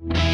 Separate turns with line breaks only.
you